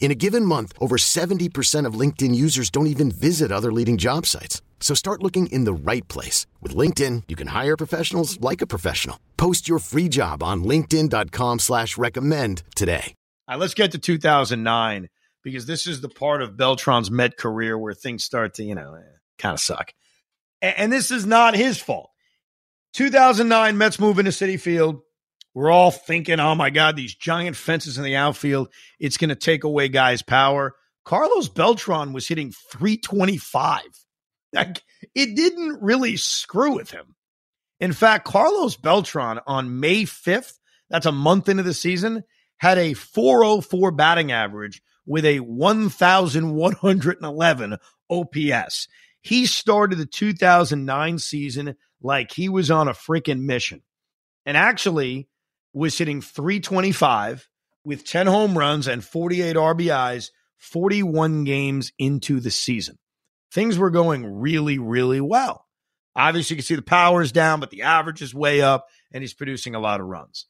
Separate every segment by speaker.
Speaker 1: In a given month, over 70% of LinkedIn users don't even visit other leading job sites. So start looking in the right place. With LinkedIn, you can hire professionals like a professional. Post your free job on linkedin.com slash recommend today.
Speaker 2: All right, let's get to 2009 because this is the part of Beltran's Met career where things start to, you know, eh, kind of suck. And, this is not his fault. 2009 Mets move into Citi Field. We're all thinking, oh my God, these giant fences in the outfield, it's going to take away guys' power. Carlos Beltran was hitting 325. Like, it didn't really screw with him. In fact, Carlos Beltran on May 5th, that's a month into the season, had a 404 batting average with a 1,111 OPS. He started the 2009 season like he was on a freaking mission. And actually, was hitting 325 with 10 home runs and 48 RBIs 41 games into the season. Things were going really, really well. Obviously, you can see the power is down, but the average is way up, and he's producing a lot of runs.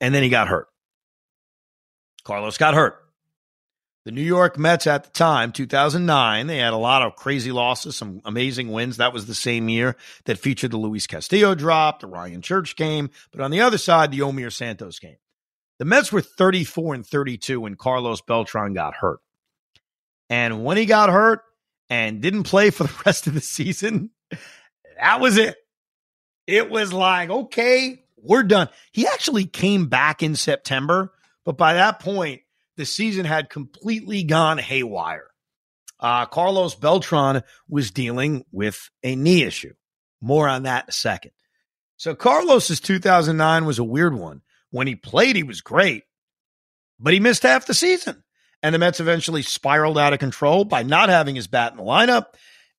Speaker 2: And then he got hurt. Carlos got hurt. The New York Mets at the time, 2009, they had a lot of crazy losses, some amazing wins. That was the same year that featured the Luis Castillo drop, the Ryan Church game, but on the other side, the Omir Santos game. The Mets were 34 and 32 when Carlos Beltran got hurt. And when he got hurt and didn't play for the rest of the season, that was it. It was like, okay, we're done. He actually came back in September, but by that point, the season had completely gone haywire. Uh, Carlos Beltran was dealing with a knee issue. More on that in a second. So Carlos's 2009 was a weird one. When he played, he was great, but he missed half the season. And the Mets eventually spiraled out of control by not having his bat in the lineup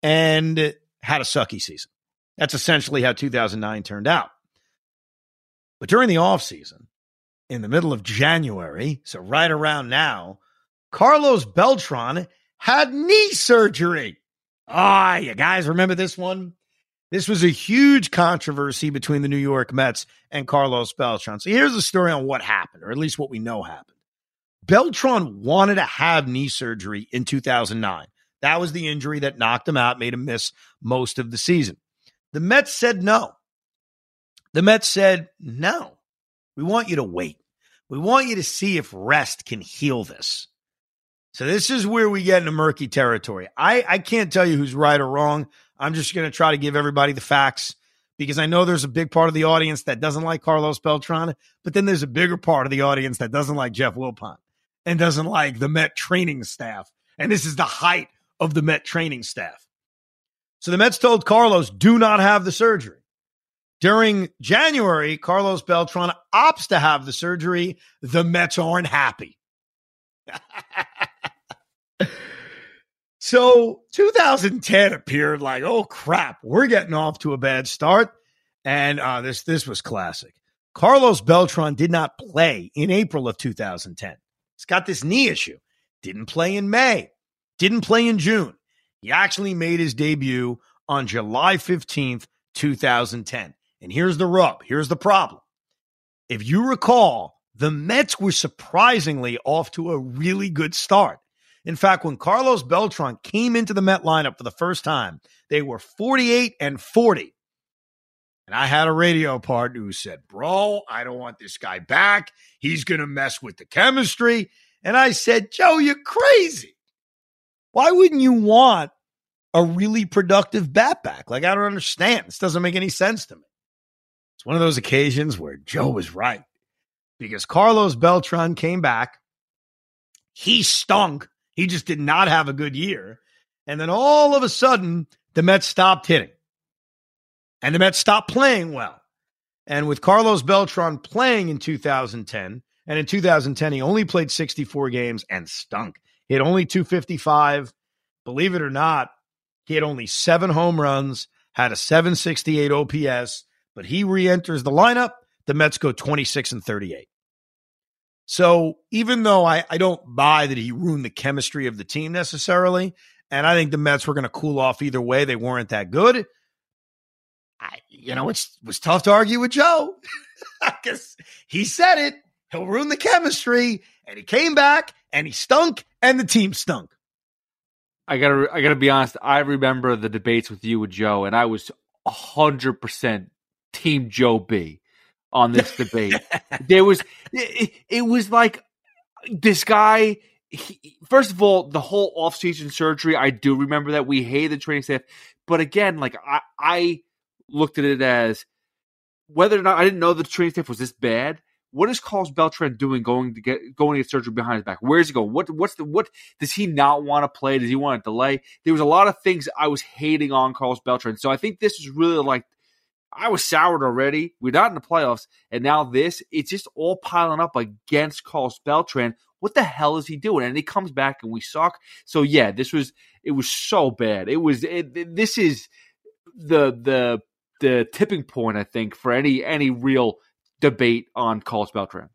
Speaker 2: and had a sucky season. That's essentially how 2009 turned out. But during the offseason, in the middle of January, so right around now, Carlos Beltran had knee surgery. Ah, you guys remember this one? This was a huge controversy between the New York Mets and Carlos Beltran. So here's the story on what happened, or at least what we know happened. Beltran wanted to have knee surgery in 2009. That was the injury that knocked him out, made him miss most of the season. The Mets said no. The Mets said, no, we want you to wait. We want you to see if rest can heal this. So this is where we get into murky territory. I, I can't tell you who's right or wrong. I'm just going to try to give everybody the facts because I know there's a big part of the audience that doesn't like Carlos Beltran, but then there's a bigger part of the audience that doesn't like Jeff Wilpon and doesn't like the Met training staff. And this is the height of the Met training staff. So the Mets told Carlos, do not have the surgery. During January, Carlos Beltran opts to have the surgery. The Mets aren't happy. so 2010 appeared like, oh crap, we're getting off to a bad start. And uh, this this was classic. Carlos Beltran did not play in April of 2010. He's got this knee issue. Didn't play in May. Didn't play in June. He actually made his debut on July 15th, 2010. And here's the rub. Here's the problem. If you recall, the Mets were surprisingly off to a really good start. In fact, when Carlos Beltran came into the Met lineup for the first time, they were 48 and 40. And I had a radio partner who said, Bro, I don't want this guy back. He's going to mess with the chemistry. And I said, Joe, you're crazy. Why wouldn't you want a really productive bat back? Like, I don't understand. This doesn't make any sense to me. It's one of those occasions where Joe was right because Carlos Beltran came back. He stunk. He just did not have a good year. And then all of a sudden, the Mets stopped hitting and the Mets stopped playing well. And with Carlos Beltran playing in 2010, and in 2010, he only played 64 games and stunk. He had only 255. Believe it or not, he had only seven home runs, had a 768 OPS, but he re-enters the lineup. The Mets go 26 and 38. So even though I, I don't buy that he ruined the chemistry of the team necessarily, and I think the Mets were going to cool off either way, they weren't that good. I, you know, it was tough to argue with Joe because he said it. He'll ruin the chemistry, and he came back and he stunk, and the team stunk.
Speaker 3: I gotta, I gotta be honest. I remember the debates with you with Joe, and I was hundred percent Team Joe B on this debate. there was it, it, was like this guy. He, first of all, the whole off-season surgery. I do remember that we hated the training staff, but again, like I, I looked at it as whether or not I didn't know the training staff was this bad. What is Carlos Beltran doing going to get going to get surgery behind his back? Where's he going? What what's the what does he not want to play? Does he want to delay? There was a lot of things I was hating on Carlos Beltran. So I think this is really like I was soured already. We're not in the playoffs, and now this, it's just all piling up against Carlos Beltran. What the hell is he doing? And he comes back and we suck. So yeah, this was it was so bad. It was it, this is the the the tipping point I think for any any real debate on Carlos Beltran.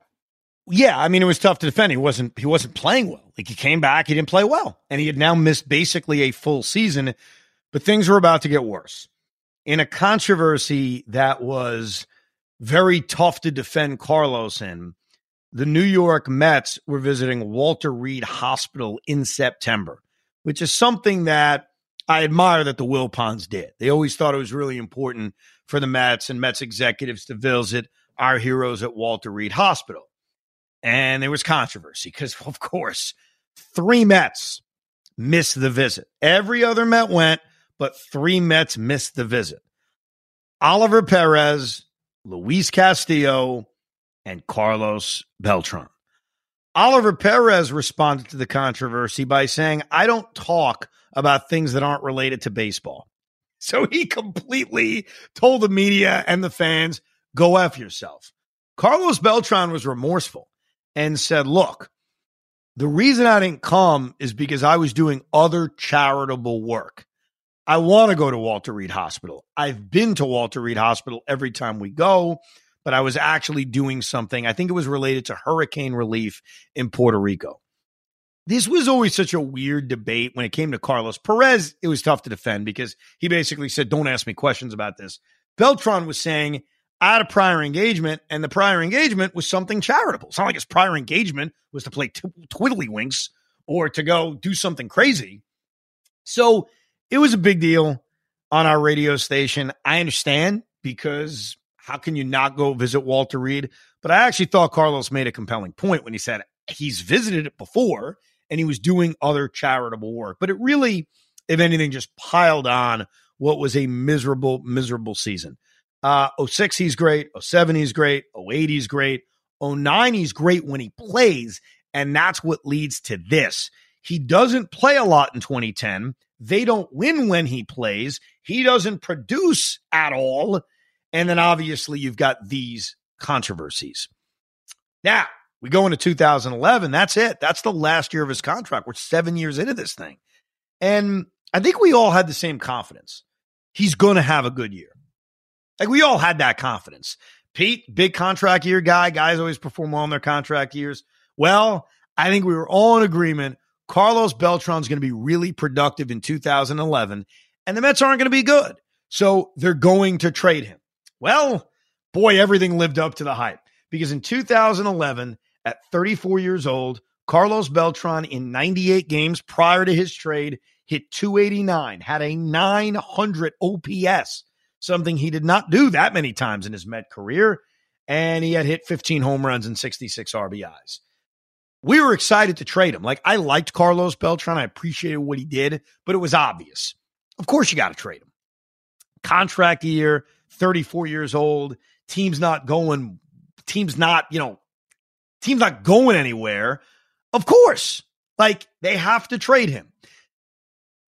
Speaker 2: Yeah, I mean it was tough to defend. He wasn't he wasn't playing well. Like he came back, he didn't play well, and he had now missed basically a full season. But things were about to get worse in a controversy that was very tough to defend Carlos in. The New York Mets were visiting Walter Reed Hospital in September, which is something that I admire that the Wilpons did. They always thought it was really important for the Mets and Mets executives to visit our heroes at Walter Reed Hospital. And there was controversy because, of course, three Mets missed the visit. Every other Met went but three Mets missed the visit. Oliver Perez, Luis Castillo, and Carlos Beltran. Oliver Perez responded to the controversy by saying, I don't talk about things that aren't related to baseball. So he completely told the media and the fans, go F yourself. Carlos Beltran was remorseful and said, Look, the reason I didn't come is because I was doing other charitable work. I want to go to Walter Reed Hospital. I've been to Walter Reed Hospital every time we go, but I was actually doing something. I think it was related to hurricane relief in Puerto Rico. This was always such a weird debate when it came to Carlos Perez. It was tough to defend because he basically said, Don't ask me questions about this. Beltran was saying, I had a prior engagement, and the prior engagement was something charitable. It's not like his prior engagement was to play t- Twiddlywinks or to go do something crazy. So it was a big deal on our radio station. I understand because how can you not go visit Walter Reed? But I actually thought Carlos made a compelling point when he said he's visited it before and he was doing other charitable work. But it really, if anything, just piled on what was a miserable, miserable season. Uh, 06, he's great. 07, he's great. 08, he's great. 09, he's great when he plays. And that's what leads to this. He doesn't play a lot in 2010. They don't win when he plays. He doesn't produce at all. And then obviously you've got these controversies. Now, we go into 2011. That's it. That's the last year of his contract. We're seven years into this thing. And I think we all had the same confidence. He's going to have a good year. Like we all had that confidence. Pete, big contract year guy. Guys always perform well in their contract years. Well, I think we were all in agreement Carlos Beltran's going to be really productive in 2011, and the Mets aren't going to be good. So they're going to trade him. Well, boy, everything lived up to the hype because in 2011, at 34 years old, Carlos Beltran in 98 games prior to his trade hit 289, had a 900 OPS, something he did not do that many times in his Met career. And he had hit 15 home runs and 66 RBIs we were excited to trade him. Like I liked Carlos Beltran. I appreciated what he did, but it was obvious. Of course, you got to trade him. Contract year, 34 years old, team's not going, team's not, you know, team's not going anywhere. Of course, like they have to trade him.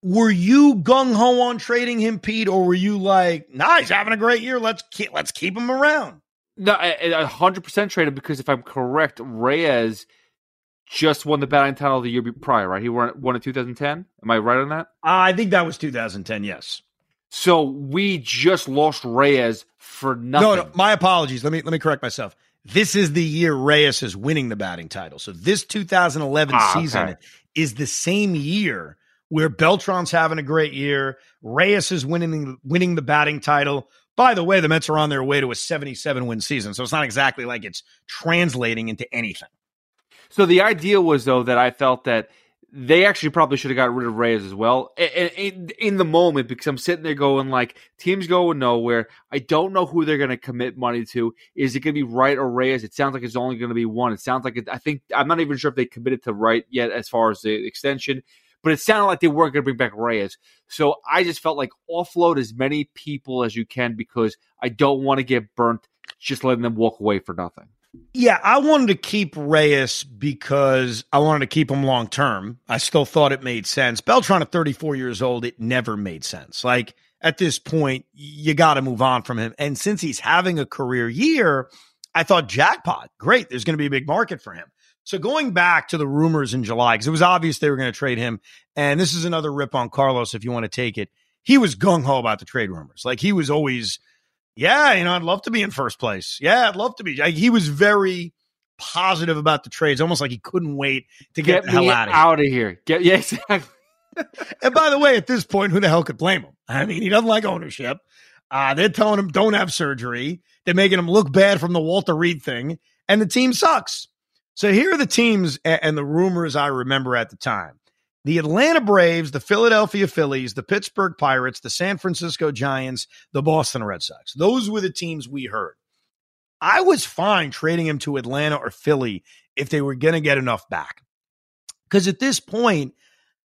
Speaker 2: Were you gung ho on trading him, Pete, or were you like, nah, he's having a great year. Let's keep, let's keep him around.
Speaker 3: No, a hundred percent trade him because if I'm correct, Reyes just won the batting title the year prior, right? He won, won in 2010. Am I right on that?
Speaker 2: I think that was 2010. Yes.
Speaker 3: So we just lost Reyes for nothing.
Speaker 2: No, no, my apologies. Let me let me correct myself. This is the year Reyes is winning the batting title. So this 2011 ah, season okay. is the same year where Beltran's having a great year. Reyes is winning winning the batting title. By the way, the Mets are on their way to a 77 win season, so it's not exactly like it's translating into anything.
Speaker 3: So the idea was though that I felt that they actually probably should have got rid of Reyes as well in, in the moment because I'm sitting there going like teams going nowhere. I don't know who they're going to commit money to. Is it going to be Wright or Reyes? It sounds like it's only going to be one. It sounds like it, I think I'm not even sure if they committed to Wright yet as far as the extension, but it sounded like they weren't going to bring back Reyes. So I just felt like offload as many people as you can because I don't want to get burnt just letting them walk away for nothing.
Speaker 2: Yeah, I wanted to keep Reyes because I wanted to keep him long term. I still thought it made sense. Beltran at 34 years old, it never made sense. Like at this point, you got to move on from him. And since he's having a career year, I thought jackpot, great. There's going to be a big market for him. So going back to the rumors in July, because it was obvious they were going to trade him. And this is another rip on Carlos if you want to take it. He was gung ho about the trade rumors. Like he was always yeah, you know, I'd love to be in first place. Yeah, I'd love to be. He was very positive about the trades, almost like he couldn't wait to get, get the hell out of,
Speaker 3: out of here. Get yeah, exactly.
Speaker 2: and by the way, at this point, who the hell could blame him? I mean, he doesn't like ownership. Uh, they're telling him don't have surgery. They're making him look bad from the Walter Reed thing, and the team sucks. So here are the teams and the rumors I remember at the time the Atlanta Braves, the Philadelphia Phillies, the Pittsburgh Pirates, the San Francisco Giants, the Boston Red Sox. Those were the teams we heard. I was fine trading him to Atlanta or Philly if they were going to get enough back. Because at this point,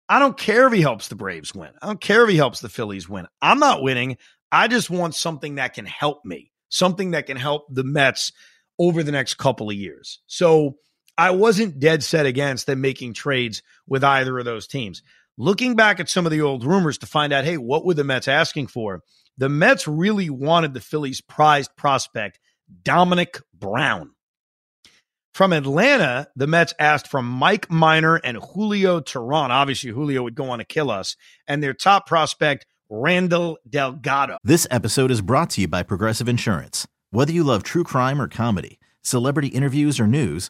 Speaker 2: I don't care if he helps the Braves win. I don't care if he helps the Phillies win. I'm not winning. I just want something that can help me, something that can help the Mets over the next couple of years. So I wasn't dead set against them making trades with either of those teams. Looking back at some of the old rumors to find out, hey, what were the Mets asking for? The Mets really wanted the Phillies' prized prospect, Domonic Brown. From Atlanta, the Mets asked for Mike Minor and Julio Teheran. Obviously, Julio would go on to kill us. And their top prospect, Randall Delgado.
Speaker 4: This episode is brought to you by Progressive Insurance. Whether you love true crime or comedy, celebrity interviews or news,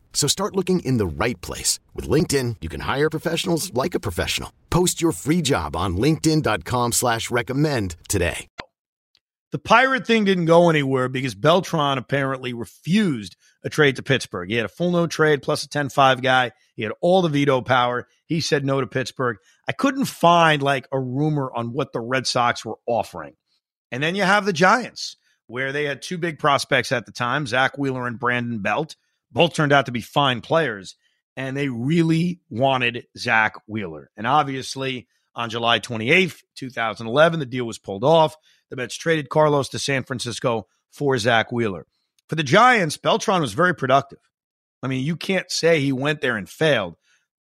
Speaker 1: So start looking in the right place. With LinkedIn, you can hire professionals like a professional. Post your free job on linkedin.com slash recommend today.
Speaker 2: The Pirate thing didn't go anywhere because Beltran apparently refused a trade to Pittsburgh. He had a full no trade plus a 10-5 guy. He had all the veto power. He said no to Pittsburgh. I couldn't find like a rumor on what the Red Sox were offering. And then you have the Giants, where they had two big prospects at the time, Zack Wheeler and Brandon Belt both turned out to be fine players, and they really wanted Zack Wheeler. And obviously, on July 28th, 2011, the deal was pulled off. The Mets traded Carlos to San Francisco for Zack Wheeler. For the Giants, Beltran was very productive. I mean, you can't say he went there and failed.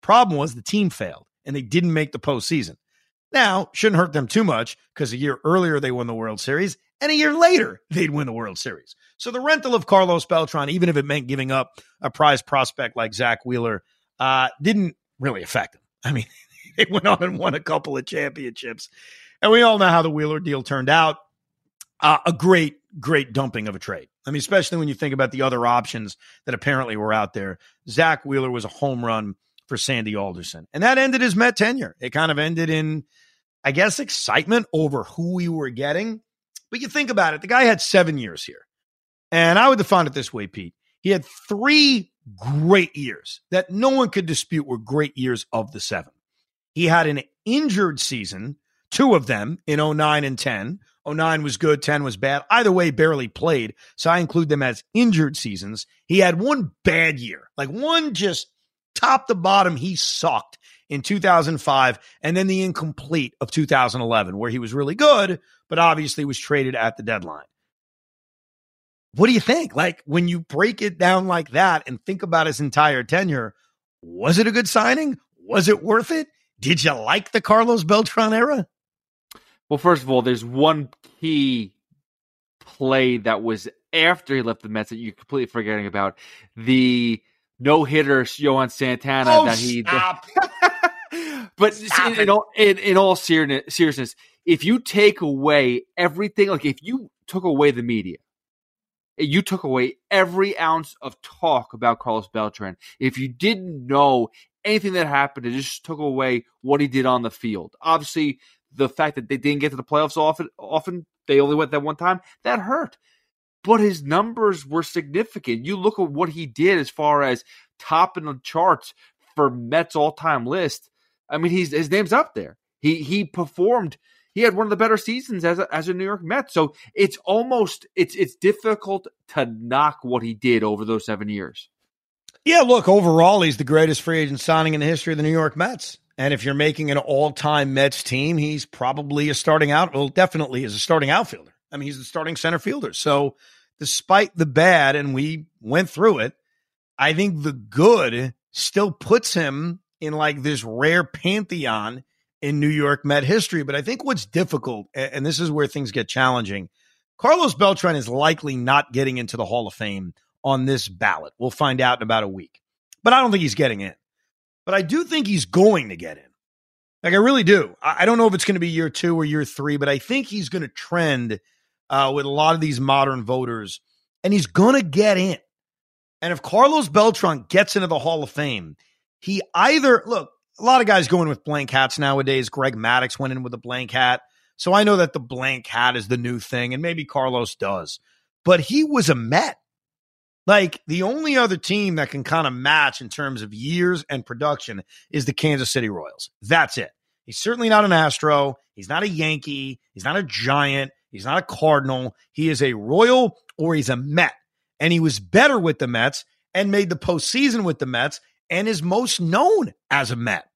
Speaker 2: Problem was the team failed and they didn't make the postseason. Now, shouldn't hurt them too much because a year earlier they won the World Series and a year later they'd win the World Series. So the rental of Carlos Beltran, even if it meant giving up a prize prospect like Zack Wheeler, uh, didn't really affect them. I mean, they went on and won a couple of championships. And we all know how the Wheeler deal turned out. Uh, a great, great dumping of a trade. I mean, especially when you think about the other options that apparently were out there. Zack Wheeler was a home run for Sandy Alderson. And that ended his Met tenure. It kind of ended in, I guess, excitement over who we were getting. But you think about it, the guy had seven years here. And I would define it this way, Pete. He had three great years that no one could dispute were great years of the seven. He had an injured season, two of them in 09 and 10. 09 was good, 10 was bad. Either way, barely played. So I include them as injured seasons. He had one bad year, like one just top to bottom, he sucked in 2005, and then the incomplete of 2011, where he was really good, but obviously was traded at the deadline. What do you think? Like when you break it down like that and think about his entire tenure, was it a good signing? Was it worth it? Did you like the Carlos Beltran era?
Speaker 3: Well, first of all, there's one key play that was after he left the Mets that you're completely forgetting about. The no hitter Johan Santana
Speaker 2: oh,
Speaker 3: that he
Speaker 2: stop.
Speaker 3: but stop in, in, all in, in all seriousness, if you take away everything, like if you took away the media, you took away every ounce of talk about Carlos Beltran. If you didn't know anything that happened, it just took away what he did on the field. Obviously, the fact that they didn't get to the playoffs often, often they only went that one time, that hurt but his numbers were significant. You look at what he did as far as topping the charts for Mets all time list. I mean, he's his name's up there. He he performed. He had one of the better seasons as a, as a New York Met. So it's almost it's it's difficult to knock what he did over those seven years.
Speaker 2: Yeah, look, overall, he's the greatest free agent signing in the history of the New York Mets. And if you're making an all-time Mets team, he's probably a starting out. Well, definitely is a starting outfielder. I mean, he's the starting center fielder. So, despite the bad, and we went through it, I think the good still puts him in like this rare pantheon in New York Met history. But I think what's difficult, and this is where things get challenging, Carlos Beltran is likely not getting into the Hall of Fame on this ballot. We'll find out in about a week. But I don't think he's getting in. But I do think he's going to get in. Like I really do. I don't know if it's going to be year two or year three, but I think he's going to trend uh, with a lot of these modern voters, and he's going to get in. And if Carlos Beltran gets into the Hall of Fame, he either look, a lot of guys go in with blank hats nowadays. Greg Maddux went in with a blank hat. So I know that the blank hat is the new thing, and maybe Carlos does. But he was a Met. Like the only other team that can kind of match in terms of years and production is the Kansas City Royals. That's it. He's certainly not an Astro. He's not a Yankee. He's not a Giant. He's not a Cardinal. He is a Royal or he's a Met. And he was better with the Mets and made the postseason with the Mets and is most known as a Met.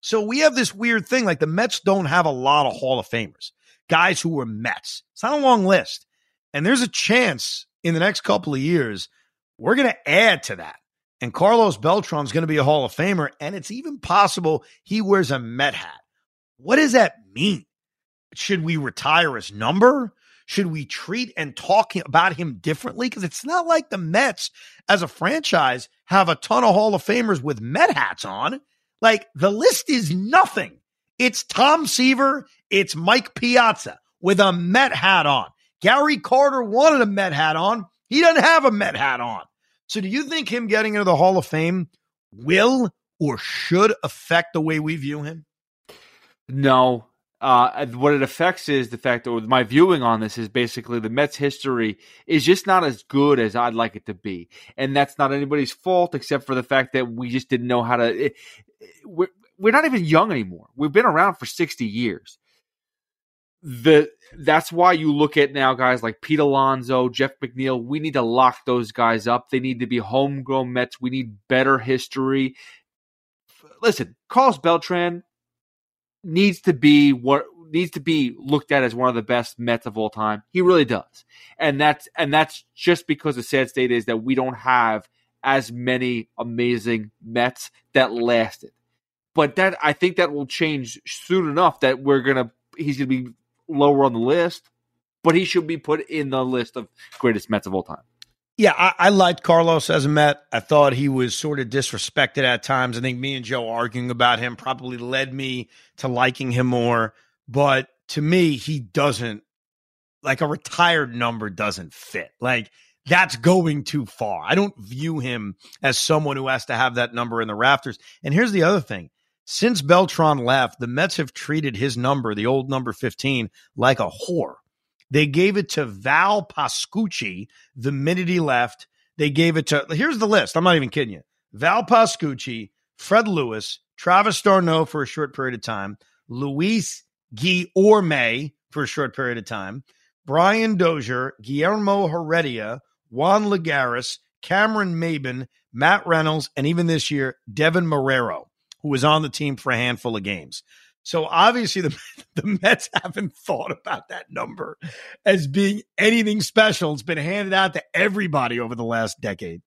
Speaker 2: So we have this weird thing like the Mets don't have a lot of Hall of Famers, guys who were Mets. It's not a long list. And there's a chance in the next couple of years, we're going to add to that. And Carlos Beltran's going to be a Hall of Famer. And it's even possible he wears a Met hat. What does that mean? Should we retire his number? Should we treat and talk about him differently? Because it's not like the Mets as a franchise have a ton of Hall of Famers with Met hats on. Like the list is nothing. It's Tom Seaver, it's Mike Piazza with a Met hat on. Gary Carter wanted a Met hat on. He doesn't have a Met hat on. So do you think him getting into the Hall of Fame will or should affect the way we view him?
Speaker 3: No, uh, what it affects is the fact that my viewing on this is basically the Mets history is just not as good as I'd like it to be. And that's not anybody's fault except for the fact that we just didn't know how to. It, we're, we're not even young anymore. We've been around for 60 years. The that's why you look at now guys like Pete Alonso, Jeff McNeil. We need to lock those guys up. They need to be homegrown Mets. We need better history. Listen, Carlos Beltran, needs to be what needs to be looked at as one of the best Mets of all time. He really does. And that's and that's just because the sad state is that we don't have as many amazing Mets that lasted. But that I think that will change soon enough that we're gonna he's gonna be lower on the list, but he should be put in the list of greatest Mets of all time.
Speaker 2: Yeah, I, I, liked Carlos as a Met. I thought he was sort of disrespected at times. I think me and Joe arguing about him probably led me to liking him more. But to me, he doesn't like a retired number doesn't fit. Like that's going too far. I don't view him as someone who has to have that number in the rafters. And here's the other thing. Since Beltran left, the Mets have treated his number, the old number 15, like a whore. They gave it to Val Pascucci the minute he left. They gave it to, here's the list. I'm not even kidding you. Val Pascucci, Fred Lewis, Travis d'Arnaud for a short period of time, Luis Guillorme for a short period of time, Brian Dozier, Guillermo Heredia, Juan Lagares, Cameron Maybin, Matt Reynolds, and even this year, Deven Marrero, who was on the team for a handful of games. So obviously the, the Mets haven't thought about that number as being anything special. It's been handed out to everybody over the last decade.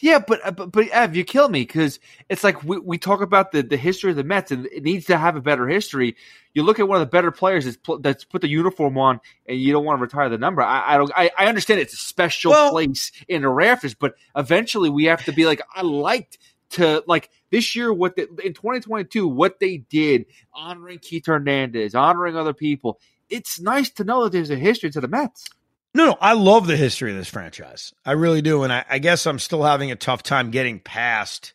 Speaker 3: Yeah, but uh, but, but Ev, you kill me because it's like we, we talk about the, the history of the Mets and it needs to have a better history. You look at one of the better players that's, pl- that's put the uniform on and you don't want to retire the number. I, I don't. I, I understand it's a special well, place in the rafters, but eventually we have to be like, I liked to like this year what the, in 2022 what they did honoring Keith Hernandez, honoring other people. It's nice to know that there's a history to the Mets.
Speaker 2: No, no, I love the history of this franchise. I really do. And I, I, guess I'm still having a tough time getting past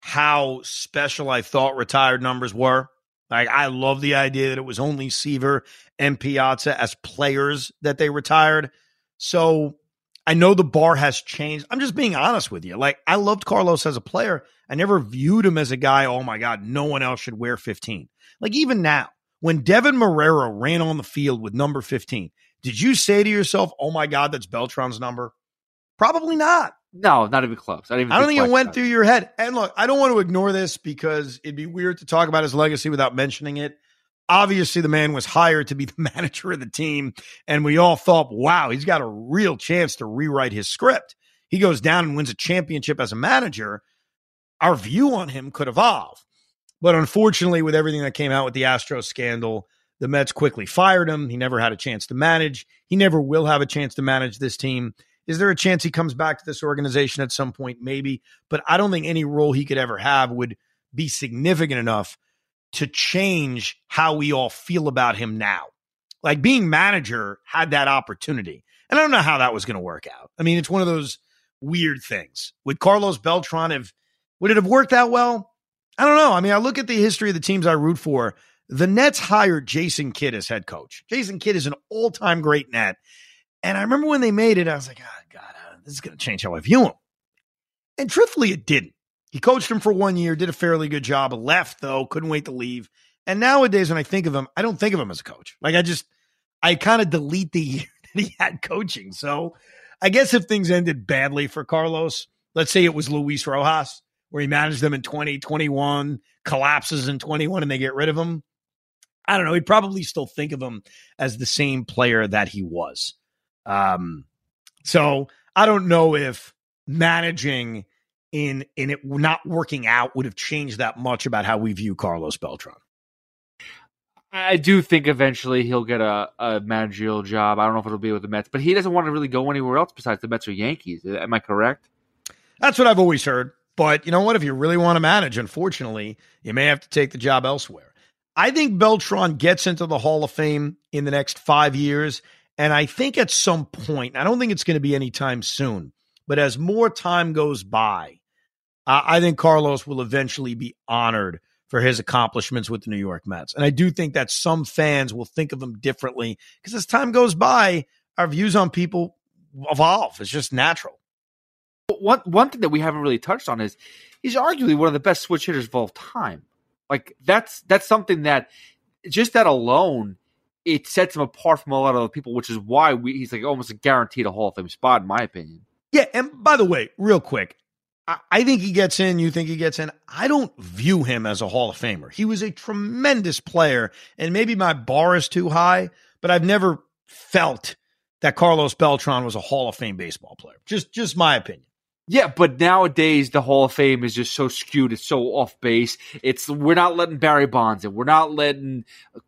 Speaker 2: how special I thought retired numbers were. Like, I love the idea that it was only Seaver and Piazza as players that they retired. So I know the bar has changed. I'm just being honest with you. Like, I loved Carlos as a player. I never viewed him as a guy, oh my God, no one else should wear 15. Like, even now, when Deven Marrero ran on the field with number 15, did you say to yourself, "Oh my God, that's Beltran's number"? Probably not.
Speaker 3: No, not even close. I, even
Speaker 2: I don't think it went through your head. And look, I don't want to ignore this because it'd be weird to talk about his legacy without mentioning it. Obviously, the man was hired to be the manager of the team, and we all thought, "Wow, he's got a real chance to rewrite his script." He goes down and wins a championship as a manager. Our view on him could evolve, but unfortunately, with everything that came out with the Astro scandal, the Mets quickly fired him. He never had a chance to manage. He never will have a chance to manage this team. Is there a chance he comes back to this organization at some point? Maybe. But I don't think any role he could ever have would be significant enough to change how we all feel about him now. Like being manager had that opportunity. And I don't know how that was going to work out. I mean, it's one of those weird things. Would Carlos Beltran have, would it have worked out well? I don't know. I mean, I look at the history of the teams I root for the Nets hired Jason Kidd as head coach. Jason Kidd is an all time great net. And I remember when they made it, I was like, oh, God, uh, this is going to change how I view him. And truthfully, it didn't. He coached him for one year, did a fairly good job, left though, couldn't wait to leave. And nowadays, when I think of him, I don't think of him as a coach. Like I just, I kind of delete the year that he had coaching. So I guess if things ended badly for Carlos, let's say it was Luis Rojas, where he managed them in 2021, collapses in 21, and they get rid of him. I don't know. He'd probably still think of him as the same player that he was. Um, so I don't know if managing in in it not working out would have changed that much about how we view Carlos Beltran.
Speaker 3: I do think eventually he'll get a, a managerial job. I don't know if it'll be with the Mets, but he doesn't want to really go anywhere else besides the Mets or Yankees. Am I correct?
Speaker 2: That's what I've always heard. But you know what? If you really want to manage, unfortunately, you may have to take the job elsewhere. I think Beltran gets into the Hall of Fame in the next five years. And I think at some point, I don't think it's going to be anytime soon, but as more time goes by, uh, I think Carlos will eventually be honored for his accomplishments with the New York Mets. And I do think that some fans will think of him differently because as time goes by, our views on people evolve. It's just natural.
Speaker 3: One one thing that we haven't really touched on is he's arguably one of the best switch hitters of all time. Like that's that's something that just that alone it sets him apart from a lot of other people, which is why we, he's like almost a guaranteed a Hall of Fame spot, in my opinion.
Speaker 2: Yeah, and by the way, real quick, I, think he gets in. You think he gets in? I don't view him as a Hall of Famer. He was a tremendous player, and maybe my bar is too high, but I've never felt that Carlos Beltran was a Hall of Fame baseball player. Just just my opinion.
Speaker 3: Yeah, but nowadays the Hall of Fame is just so skewed. It's so off base. It's we're not letting Barry Bonds in. We're not letting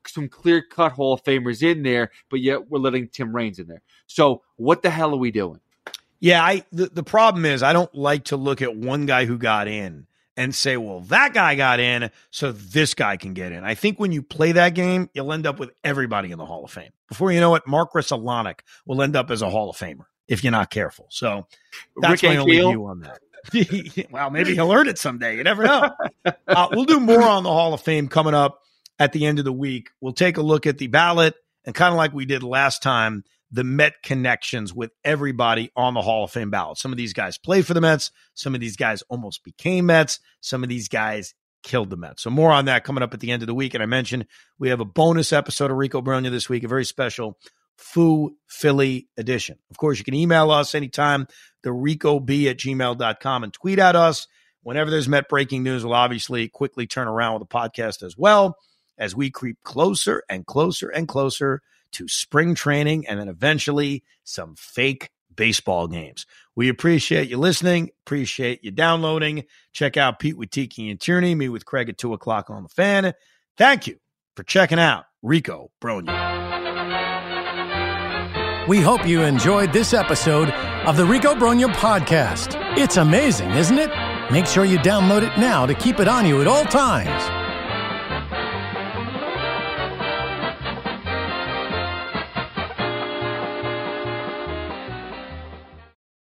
Speaker 3: some clear cut Hall of Famers in there, but yet we're letting Tim Raines in there. So what the hell are we doing?
Speaker 2: Yeah, I the, the problem is I don't like to look at one guy who got in and say, well, that guy got in, so this guy can get in. I think when you play that game, you'll end up with everybody in the Hall of Fame. Before you know it, Mark Russellonic will end up as a Hall of Famer if you're not careful. So that's
Speaker 3: Rick
Speaker 2: my only
Speaker 3: Ankiel?
Speaker 2: view on that. well, maybe he'll earn it someday. You never know. Uh, we'll do more on the Hall of Fame coming up at the end of the week. We'll take a look at the ballot and kind of like we did last time, the Met connections with everybody on the Hall of Fame ballot. Some of these guys played for the Mets. Some of these guys almost became Mets. Some of these guys killed the Mets. So more on that coming up at the end of the week. And I mentioned we have a bonus episode of Rico Brogna this week, a very special Foo Philly edition. Of course, you can email us anytime, the ricob at gmail.com and tweet at us. Whenever there's Met breaking news, we'll obviously quickly turn around with a podcast as well as we creep closer and closer and closer to spring training and then eventually some fake baseball games. We appreciate you listening, appreciate you downloading. Check out Pete with Tiki and Tierney, me with Craig at 2 o'clock on the fan. Thank you for checking out Rico Brogna.
Speaker 5: We hope you enjoyed this episode of the Rico Brogna podcast. It's amazing, isn't it? Make sure you download it now to keep it on you at all times.